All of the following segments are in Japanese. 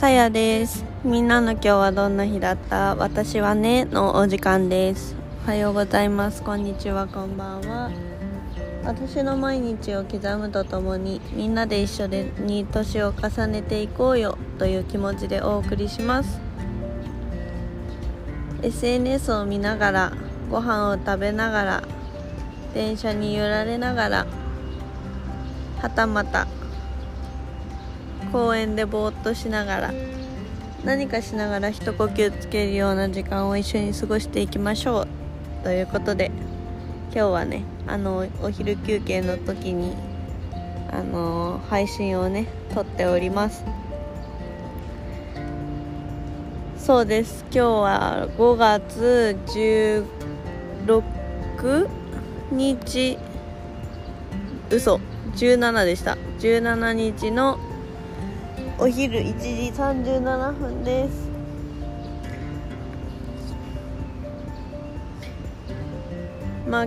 さやです。みんなの今日はどんな日だった？私はねのお時間です。おはようございます。こんにちはこんばんは。私の毎日を刻むとともにみんなで一緒に年を重ねていこうよという気持ちでお送りします。SNS を見ながらご飯を食べながら電車に揺られながらはたまた公園でぼーっとしながら何かしながら一呼吸つけるような時間を一緒に過ごしていきましょう。ということで今日はねあのお昼休憩の時にあの配信をね撮っております。そうです。今日は5月16日？嘘。17でした。17日のお昼1時37分です。まあ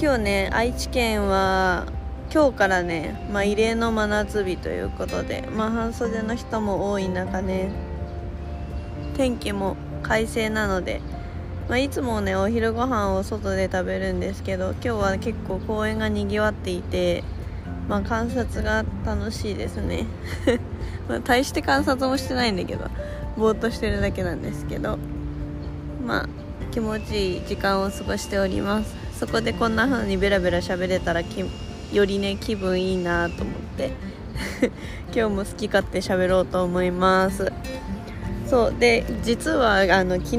今日ね愛知県は今日からね、まあ、異例の真夏日ということで、まあ、半袖の人も多い中ね天気も快晴なので、まあ、いつもねお昼ご飯を外で食べるんですけど今日は結構公園がにぎわっていて、まあ、観察が楽しいですね。まあ、大して観察もしてないんだけどぼーっとしてるだけなんですけどまあ気持ちいい時間を過ごしております。そこでこんな風にベラベラ喋れたらよりね気分いいなと思って 今日も好き勝手喋ろうと思います。そう。で実はあの昨日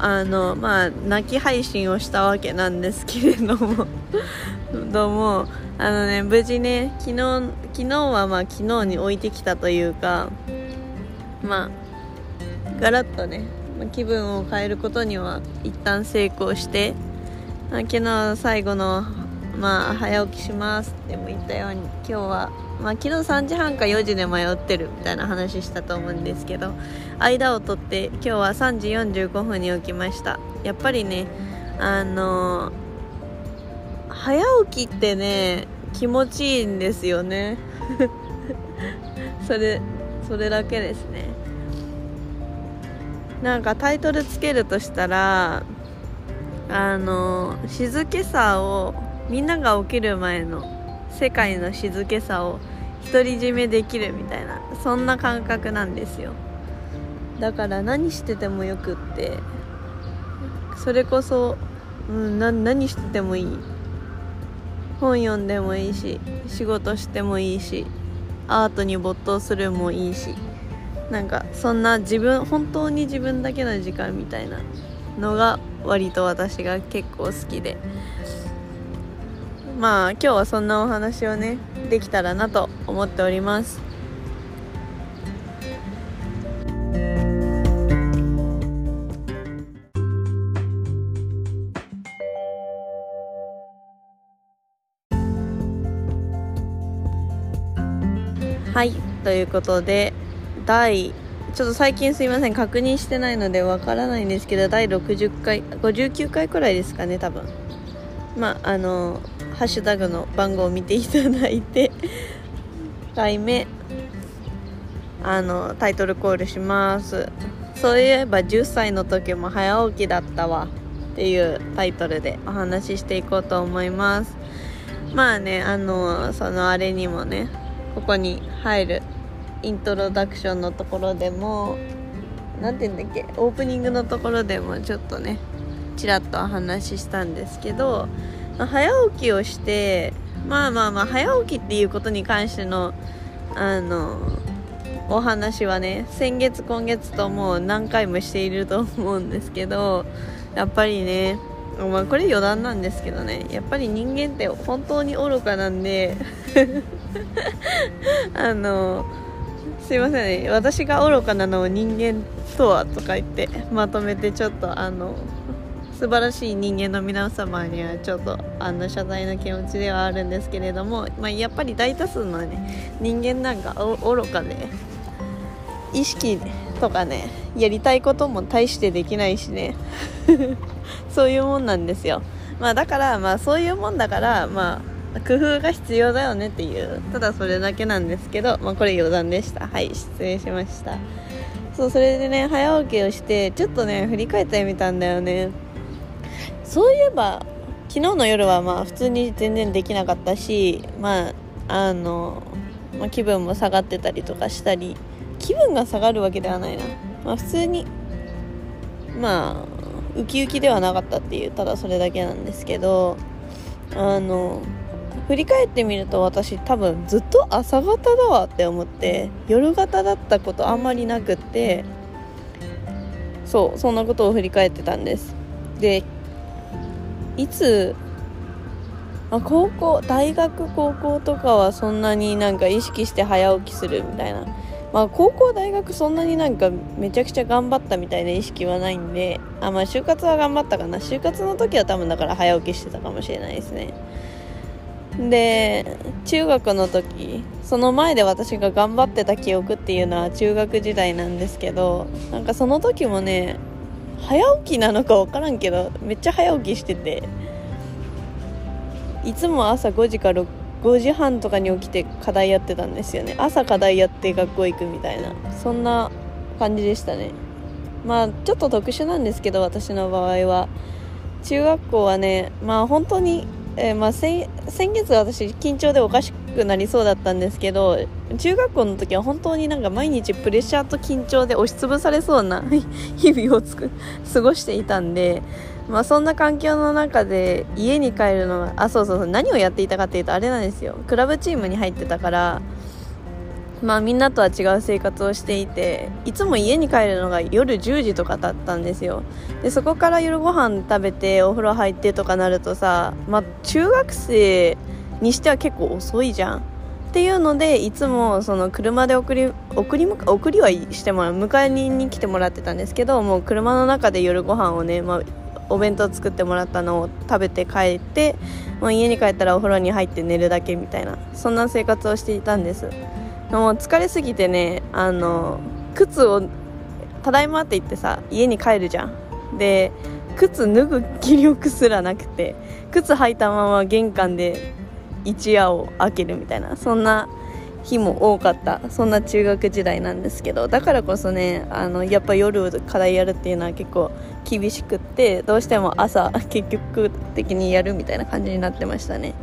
あのまあ泣き配信をしたわけなんですけれども。どうも。あのね無事ね昨日昨日はまあ昨日に置いてきたというかまあガラッとね気分を変えることには一旦成功して、まあ、昨日最後のまあ早起きしますっても言ったように今日はまあ、昨日3時半か4時で迷ってるみたいな話したと思うんですけど間を取って今日は3時45分に起きました。やっぱりねあのー早起きってね気持ちいいんですよね。それそれだけですね。なんかタイトルつけるとしたらあの静けさをみんなが起きる前の世界の静けさを独り占めできるみたいなそんな感覚なんですよ。だから何しててもよくってそれこそ、うん、何しててもいい。本読んでもいいし仕事してもいいしアートに没頭するもいいしなんかそんな自分本当に自分だけの時間みたいなのが割と私が結構好きで。まあ今日はそんなお話をねできたらなと思っております。はいということで第ちょっと最近すいません確認してないのでわからないんですけど第60回59回くらいですかね多分。まああのハッシュタグの番号を見ていただいて回目あのタイトルコールします。そういえば10歳の時も早起きだったわ。っていうタイトルでお話ししていこうと思います。まあねあのそのあれにもねここに入るイントロダクションのところでも何て言うんだっけオープニングのところでもちょっとねちらっとお話ししたんですけど、まあ、早起きをしてまあまあまあ早起きっていうことに関してのあのお話はね先月今月ともう何回もしていると思うんですけどやっぱりねまあこれ余談なんですけどねやっぱり人間って本当に愚かなんで あのすいませんね私が愚かなのを人間とはとか言ってまとめてちょっとあの素晴らしい人間の皆様にはちょっとあの謝罪の気持ちではあるんですけれども、まあ、やっぱり大多数のね人間なんか愚かで意識とかねやりたいことも大してできないしね。そういうもんなんですよ。まあだからまあそういうもんだからまあ工夫が必要だよねっていう。ただそれだけなんですけど、まあ、これ余談でした。はい失礼しました。そうそれでね早起きをしてちょっとね振り返ってみたんだよね。そういえば昨日の夜はまあ普通に全然できなかったしまああの、まあ、気分も下がってたりとかしたり気分が下がるわけではないな、まあ、普通にまあウキウキではなかったっていうただそれだけなんですけどあの振り返ってみると私多分ずっと朝方だわって思って夜型だったことあんまりなくってそうそんなことを振り返ってたんです。でいつあ高校大学高校とかはそんなになんか意識して早起きするみたいな。まあ高校大学そんなになんかめちゃくちゃ頑張ったみたいな意識はないんであまあ就活は頑張ったかな。就活の時は多分だから早起きしてたかもしれないですね。で中学の時その前で私が頑張ってた記憶っていうのは中学時代なんですけどなんかその時もね早起きなのか分からんけどめっちゃ早起きしてて。いつも朝5時から5時半とかに起きて課題やってたんですよね。朝課題やって学校行くみたいな。そんな感じでしたね。まあちょっと特殊なんですけど私の場合は。中学校はねまあ本当にえー、まあ、先月私緊張でおかしくくなりそうだったんですけど中学校の時は本当になんか毎日プレッシャーと緊張で押しつぶされそうな 日々をつく過ごしていたんで、まあ、そんな環境の中で家に帰るのがあそうそうそう何をやっていたかっていうとあれなんですよ。クラブチームに入ってたからまあみんなとは違う生活をしていていつも家に帰るのが夜10時とかだったんですよ。でそこから夜ご飯食べてお風呂入ってとかなるとさまあ中学生にしては結構遅いじゃん。っていうのでいつもその車で送り送り送りはしてもらう迎えに来てもらってたんですけどもう車の中で夜ご飯をね、まあ、お弁当作ってもらったのを食べて帰ってもう家に帰ったらお風呂に入って寝るだけみたいなそんな生活をしていたんです。もう疲れすぎてねあの靴をただいまって言ってさ家に帰るじゃん。で靴脱ぐ気力すらなくて靴履いたまま玄関で一夜を明けるみたいなそんな日も多かったそんな中学時代なんですけどだからこそねあのやっぱ夜課題やるっていうのは結構厳しくってどうしても朝結局的にやるみたいな感じになってましたね。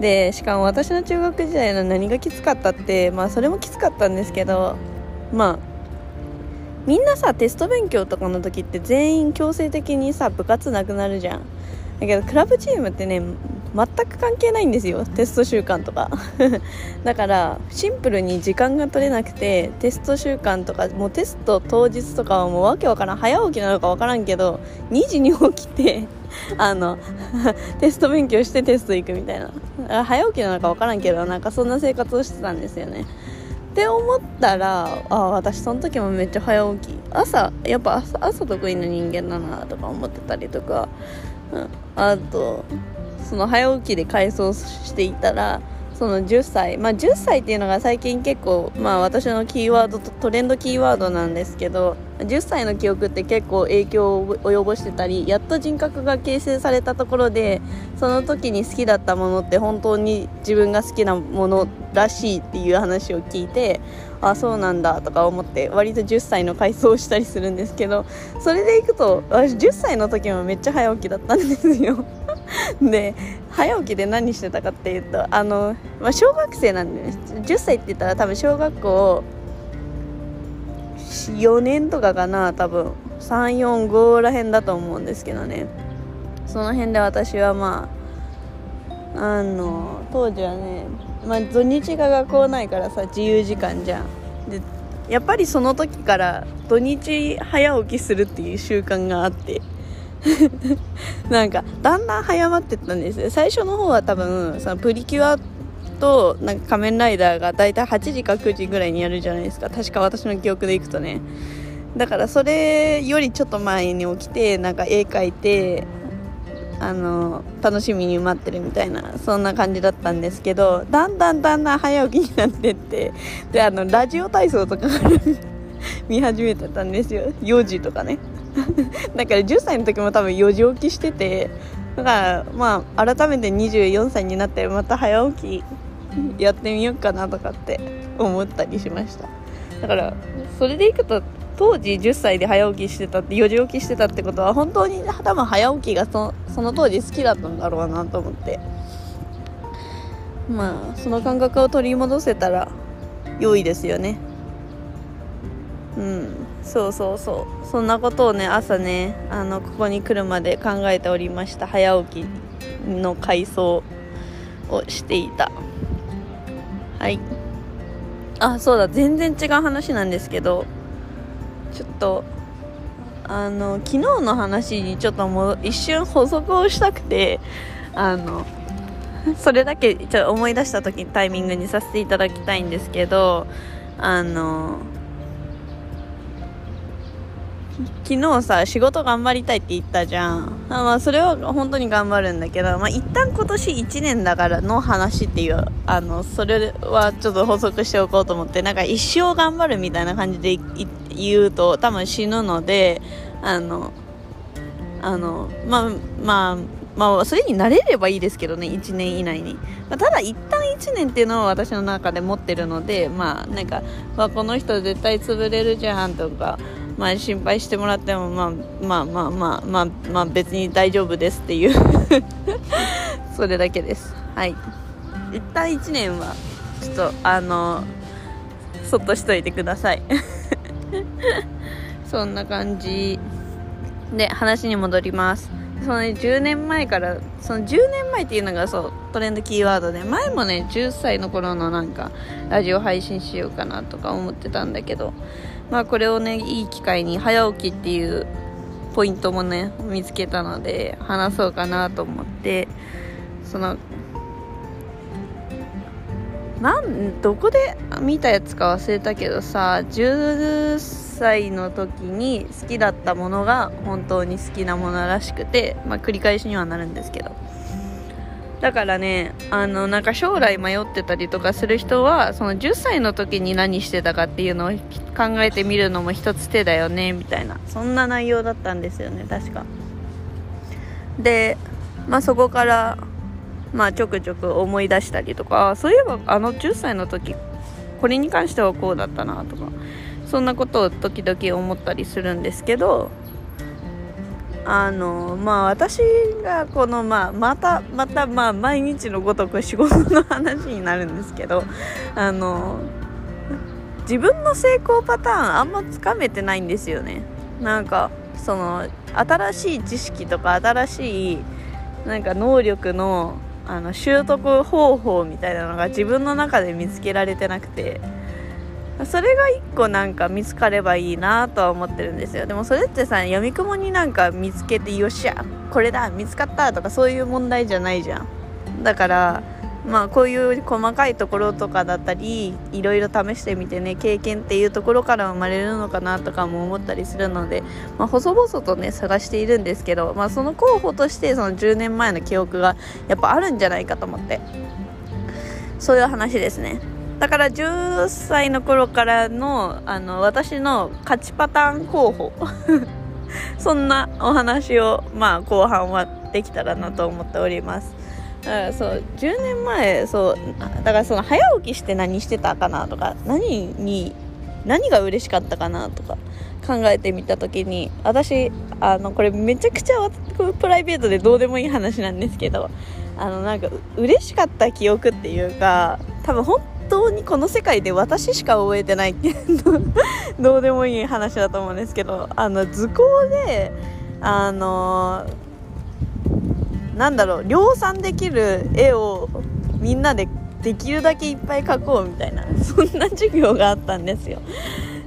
でしかも私の中学時代の何がきつかったってまあそれもきつかったんですけどまあみんなさテスト勉強とかの時って全員強制的にさ部活なくなるじゃん。だけどクラブチームってね全く関係ないんですよ。テスト週間とか。だからシンプルに時間が取れなくてテスト週間とかもうテスト当日とかはもうわけわからん。早起きなのかわからんけど2時に起きて あの テスト勉強してテスト行くみたいな。早起きなのかわからんけどなんかそんな生活をしてたんですよね。って思ったらあ私その時もめっちゃ早起き。朝やっぱ朝朝得意な人間だなとか思ってたりとか、うん、あとその早起きで改装していたらその10歳、まあ、10歳っていうのが最近結構、まあ、私のキーワードとトレンドキーワードなんですけど10歳の記憶って結構影響を及ぼしてたりやっと人格が形成されたところでその時に好きだったものって本当に自分が好きなものらしいっていう話を聞いてあそうなんだとか思って割と10歳の回想をしたりするんですけどそれでいくと私10歳の時もめっちゃ早起きだったんですよ。で早起きで何してたかっていうとあの、まあ、小学生なんで、ね、10歳って言ったら多分小学校4年とかかな多分。345らへんだと思うんですけどね。その辺で私はまああの当時はね、まあ、土日が学校ないからさ自由時間じゃん。でやっぱりその時から土日早起きするっていう習慣があって。なんかだんだん早まってったんです。最初の方は多分そのプリキュアとなんか仮面ライダーがだいたい8時か9時ぐらいにやるじゃないですか。確か私の記憶でいくとね。だからそれよりちょっと前に起きてなんか絵描いてあの楽しみに待ってるみたいなそんな感じだったんですけどだんだんだんだん早起きになってってであのラジオ体操とか 見始めてたんですよ。4時とかね。だから10歳の時も多分4時起きしててだからまあ改めて24歳になってまた早起きやってみようかなとかって思ったりしました。だからそれでいくと当時10歳で早起きしてたって4時起きしてたってことは本当に多分早起きがそその当時好きだったんだろうなと思って。まあその感覚を取り戻せたら良いですよね。うん。そうそうそう。そんなことをね朝ねあのここに来るまで考えておりました。早起きの回想をしていた。はい。あそうだ。全然違う話なんですけどちょっとあの昨日の話にちょっともう一瞬補足をしたくてあのそれだけちょ思い出した時タイミングにさせていただきたいんですけどあの昨日さ仕事頑張りたいって言ったじゃんあまあそれは本当に頑張るんだけど、まあ、一旦今年1年だからの話っていうあのそれはちょっと補足しておこうと思ってなんか一生頑張るみたいな感じで言うと多分死ぬのであのあのまあまあまあ、それに慣れればいいですけどね、1年以内に。まあ、ただ、一旦1年っていうのは私の中で持ってるので、まあ、なんか、まあ、この人絶対潰れるじゃんとか、まあ、心配してもらっても、まあ、まあまあまあまあ、まあ、別に大丈夫ですっていう。それだけです。はい。一旦1年はちょっとあのそっとしといてください。そんな感じで話に戻ります。そのね10年前からその10年前っていうのがそうトレンドキーワードで前もね10歳の頃のなんかラジオ配信しようかなとか思ってたんだけどまあこれをねいい機会に早起きっていうポイントもね見つけたので話そうかなと思ってそのなんどこで見たやつか忘れたけどさ10歳の時に好きだったものが本当に好きなものらしくて、まあ、繰り返しにはなるんですけど。だからねあのなんか将来迷ってたりとかする人はその10歳の時に何してたかっていうのを考えてみるのも一つ手だよねみたいな。そんな内容だったんですよね確か。でまあそこからまあちょくちょく思い出したりとかそういえばあの10歳の時これに関してはこうだったなとか。そんなことを時々思ったりするんですけどあのまあ私がこのまあまたまたまあ毎日のごとく仕事の話になるんですけどあの自分の成功パターンあんまつかめてないんですよね。なんかその新しい知識とか新しいなんか能力のあの習得方法みたいなのが自分の中で見つけられてなくて。それが1個なんか見つかればいいなとは思ってるんですよ。でもそれってさやみくもになんか見つけてよっしゃこれだ見つかったとかそういう問題じゃないじゃん。だからまあこういう細かいところとかだったりいろいろ試してみてね経験っていうところから生まれるのかなとかも思ったりするので、まあ、細々とね探しているんですけど、まあ、その候補としてその10年前の記憶がやっぱあるんじゃないかと思って。そういう話ですね。だから10歳の頃からのあの私の勝ちパターン候補。そんなお話を、まあ、後半はできたらなと思っております。だからそう10年前そうだからその早起きして何してたかなとか何に何が嬉しかったかなとか考えてみた時に私あのこれめちゃくちゃプライベートでどうでもいい話なんですけどあのなんか嬉しかった記憶っていうか多分本当にこの世界で私しか覚えてないって どうでもいい話だと思うんですけどあの図工であのなんだろう量産できる絵をみんなでできるだけいっぱい描こうみたいな そんな授業があったんですよ。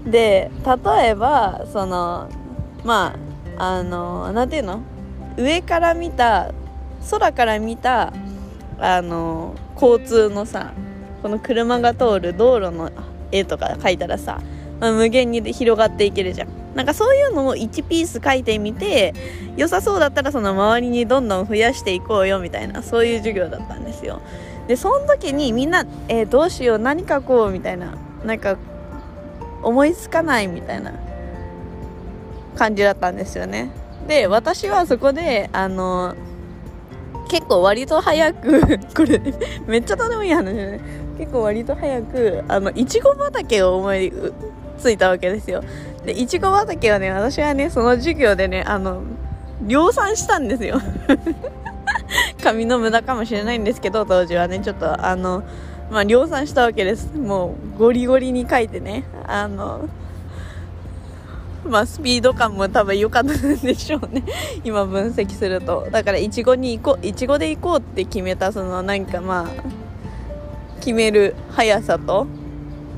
で例えばそのまああの何ていうの？上から見た空から見たあの交通のさこの車が通る道路の絵とか描いたらさ、まあ、無限に広がっていけるじゃん。なんかそういうのを1ピース描いてみて良さそうだったらその周りにどんどん増やしていこうよみたいなそういう授業だったんですよ。でその時にみんな、えー、どうしよう何描こうみたいななんか思いつかないみたいな感じだったんですよね。で私はそこであの結構割と早く これめっちゃどうでもいい話ね。結構割と早くあのいちご畑を思いついたわけですよ。でいちご畑はね私はねその授業でねあの量産したんですよ。紙の無駄かもしれないんですけど当時はねちょっとあのまあ量産したわけです。もうゴリゴリに書いてねあのまあ、スピード感も多分良かったんでしょうね。今分析すると。だからいちごに行こういちごで行こうって決めたそのなんかまあ決める速さと。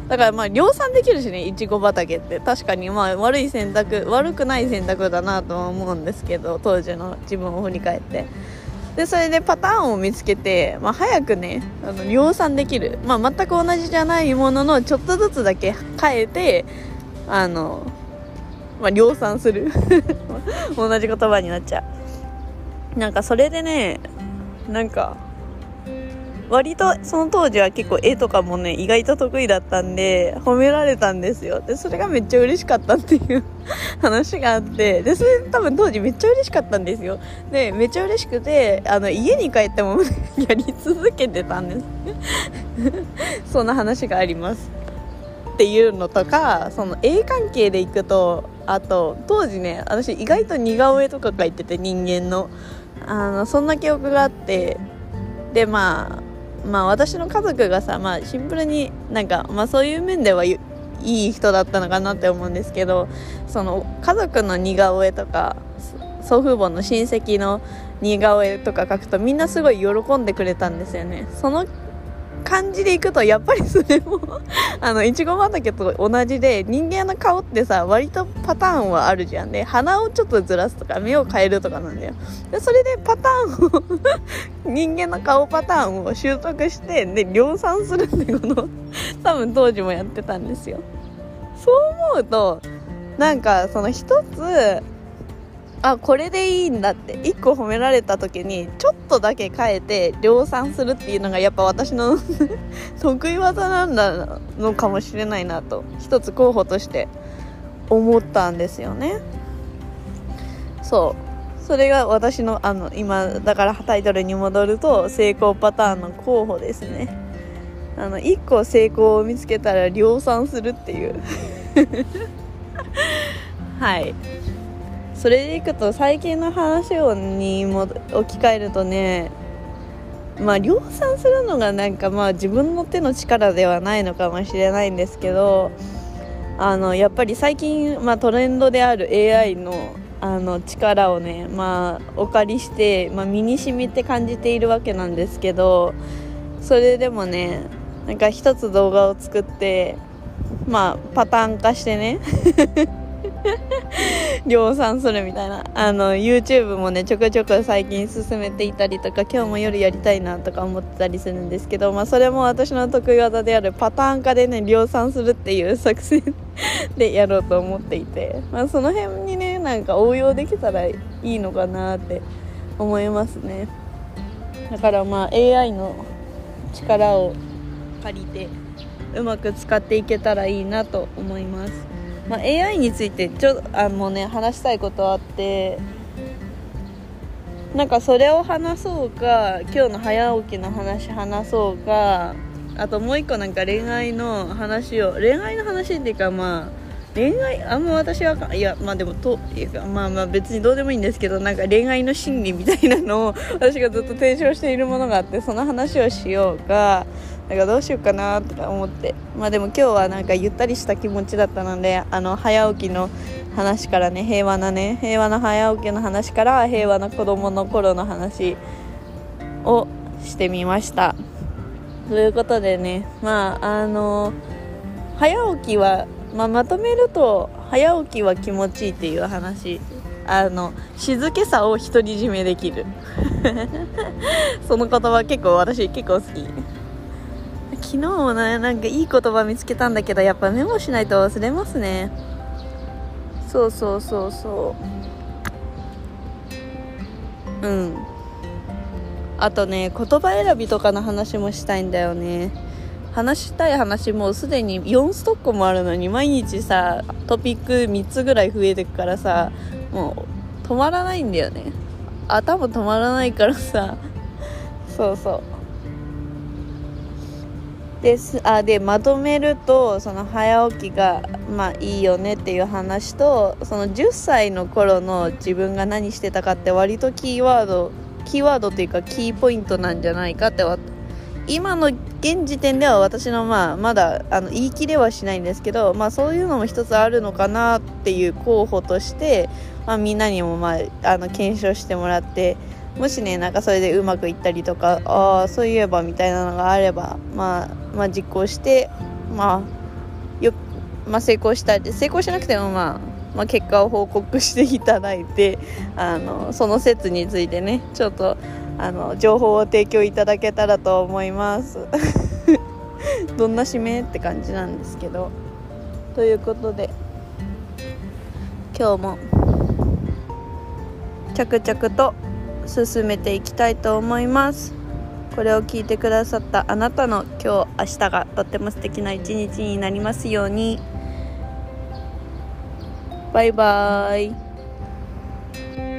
だからまあ量産できるしねいちご畑って。確かにまあ悪い選択悪くない選択だなとは思うんですけど当時の自分を振り返って。でそれでパターンを見つけて、まあ、早くねあの量産できる、まあ、全く同じじゃないもののちょっとずつだけ変えてあのまあ、量産する。同じ言葉になっちゃう。なんかそれでねなんか割とその当時は結構絵とかもね意外と得意だったんで褒められたんですよ。でそれがめっちゃ嬉しかったっていう 話があって。でそれ多分当時めっちゃ嬉しかったんですよ。でめっちゃ嬉しくてあの家に帰っても やり続けてたんです。そんな話があります。っていうのとかその絵関係でいくとあと当時ね私意外と似顔絵とか描いてて人間の。あのそんな記憶があって。でまあまあ私の家族がさ、まあ、シンプルになんか、まあ、そういう面ではいい人だったのかなって思うんですけどその家族の似顔絵とか祖父母の親戚の似顔絵とか描くとみんなすごい喜んでくれたんですよね。その感じでいくとやっぱりそれも あのいちご畑と同じで人間の顔ってさ割とパターンはあるじゃん。ね鼻をちょっとずらすとか目を変えるとかなんだよ。でそれでパターンを 人間の顔パターンを習得してで量産するってこと。多分当時もやってたんですよ。そう思うとなんかその一つあこれでいいんだって。1個褒められた時にちょっとだけ変えて量産するっていうのがやっぱ私の 得意技なんだのかもしれないなと一つ候補として思ったんですよね。そう。それが私のあの今だからタイトルに戻ると成功パターンの候補ですね。あの1個成功を見つけたら量産するっていう。はい。それでいくと最近の話をにも置き換えるとねまあ量産するのがなんかまあ自分の手の力ではないのかもしれないんですけどあのやっぱり最近、まあ、トレンドである AI のあの力をね、まあ、お借りして、まあ、身に染みて感じているわけなんですけどそれでもねなんか一つ動画を作ってまあパターン化してね。量産するみたいな。あの YouTube もねちょくちょく最近進めていたりとか今日も夜やりたいなとか思ってたりするんですけど、まあ、それも私の得意技であるパターン化でね量産するっていう作戦でやろうと思っていて、まあ、その辺にねなんか応用できたらいいのかなって思いますね。だからまあ AI の力を借りてうまく使っていけたらいいなと思います。まあ、AI についてちょあもうね話したいことあって。なんかそれを話そうか今日の早起きの話話そうか。あともう一個なんか恋愛の話を恋愛の話っていうかまあ恋愛あんま私はいやまあでもというかまあまあ別にどうでもいいんですけどなんか恋愛の心理みたいなのを私がずっと提唱しているものがあってその話をしようか。なんかどうしようかなとか思って。まあでも今日はなんかゆったりした気持ちだったのであの早起きの話からね平和なね平和な早起きの話から平和な子供の頃の話をしてみました。ということでねまああの早起きは、まあ、まとめると早起きは気持ちいいっていう話。あの静けさを独り占めできる。その言葉結構私結構好き。昨日もねなんかいい言葉見つけたんだけどやっぱメモしないと忘れますね。そうそうそうそう。うん。あとね言葉選びとかの話もしたいんだよね。話したい話もうすでに4ストックもあるのに毎日さトピック3つぐらい増えてくからさもう止まらないんだよね。頭止まらないからさ。そうそう。です。あでまとめるとその早起きがまあいいよねっていう話とその10歳の頃の自分が何してたかって割とキーワードキーワードっていうかキーポイントなんじゃないかって今の現時点では私のまあまだあの言い切れはしないんですけど、まあ、そういうのも一つあるのかなっていう候補として、まあ、みんなにもまああの検証してもらってもしねなんかそれでうまくいったりとかああそういえばみたいなのがあれば、まあ、まあ実行してまあよ、まあ、成功したり成功しなくてもまあまあ、結果を報告していただいてあのその説についてねちょっとあの情報を提供いただけたらと思います。どんな指名って感じなんですけど。ということで今日も着々と進めていきたいと思います。これを聞いてくださったあなたの今日明日がとっても素敵な一日になりますように。バイバーイ。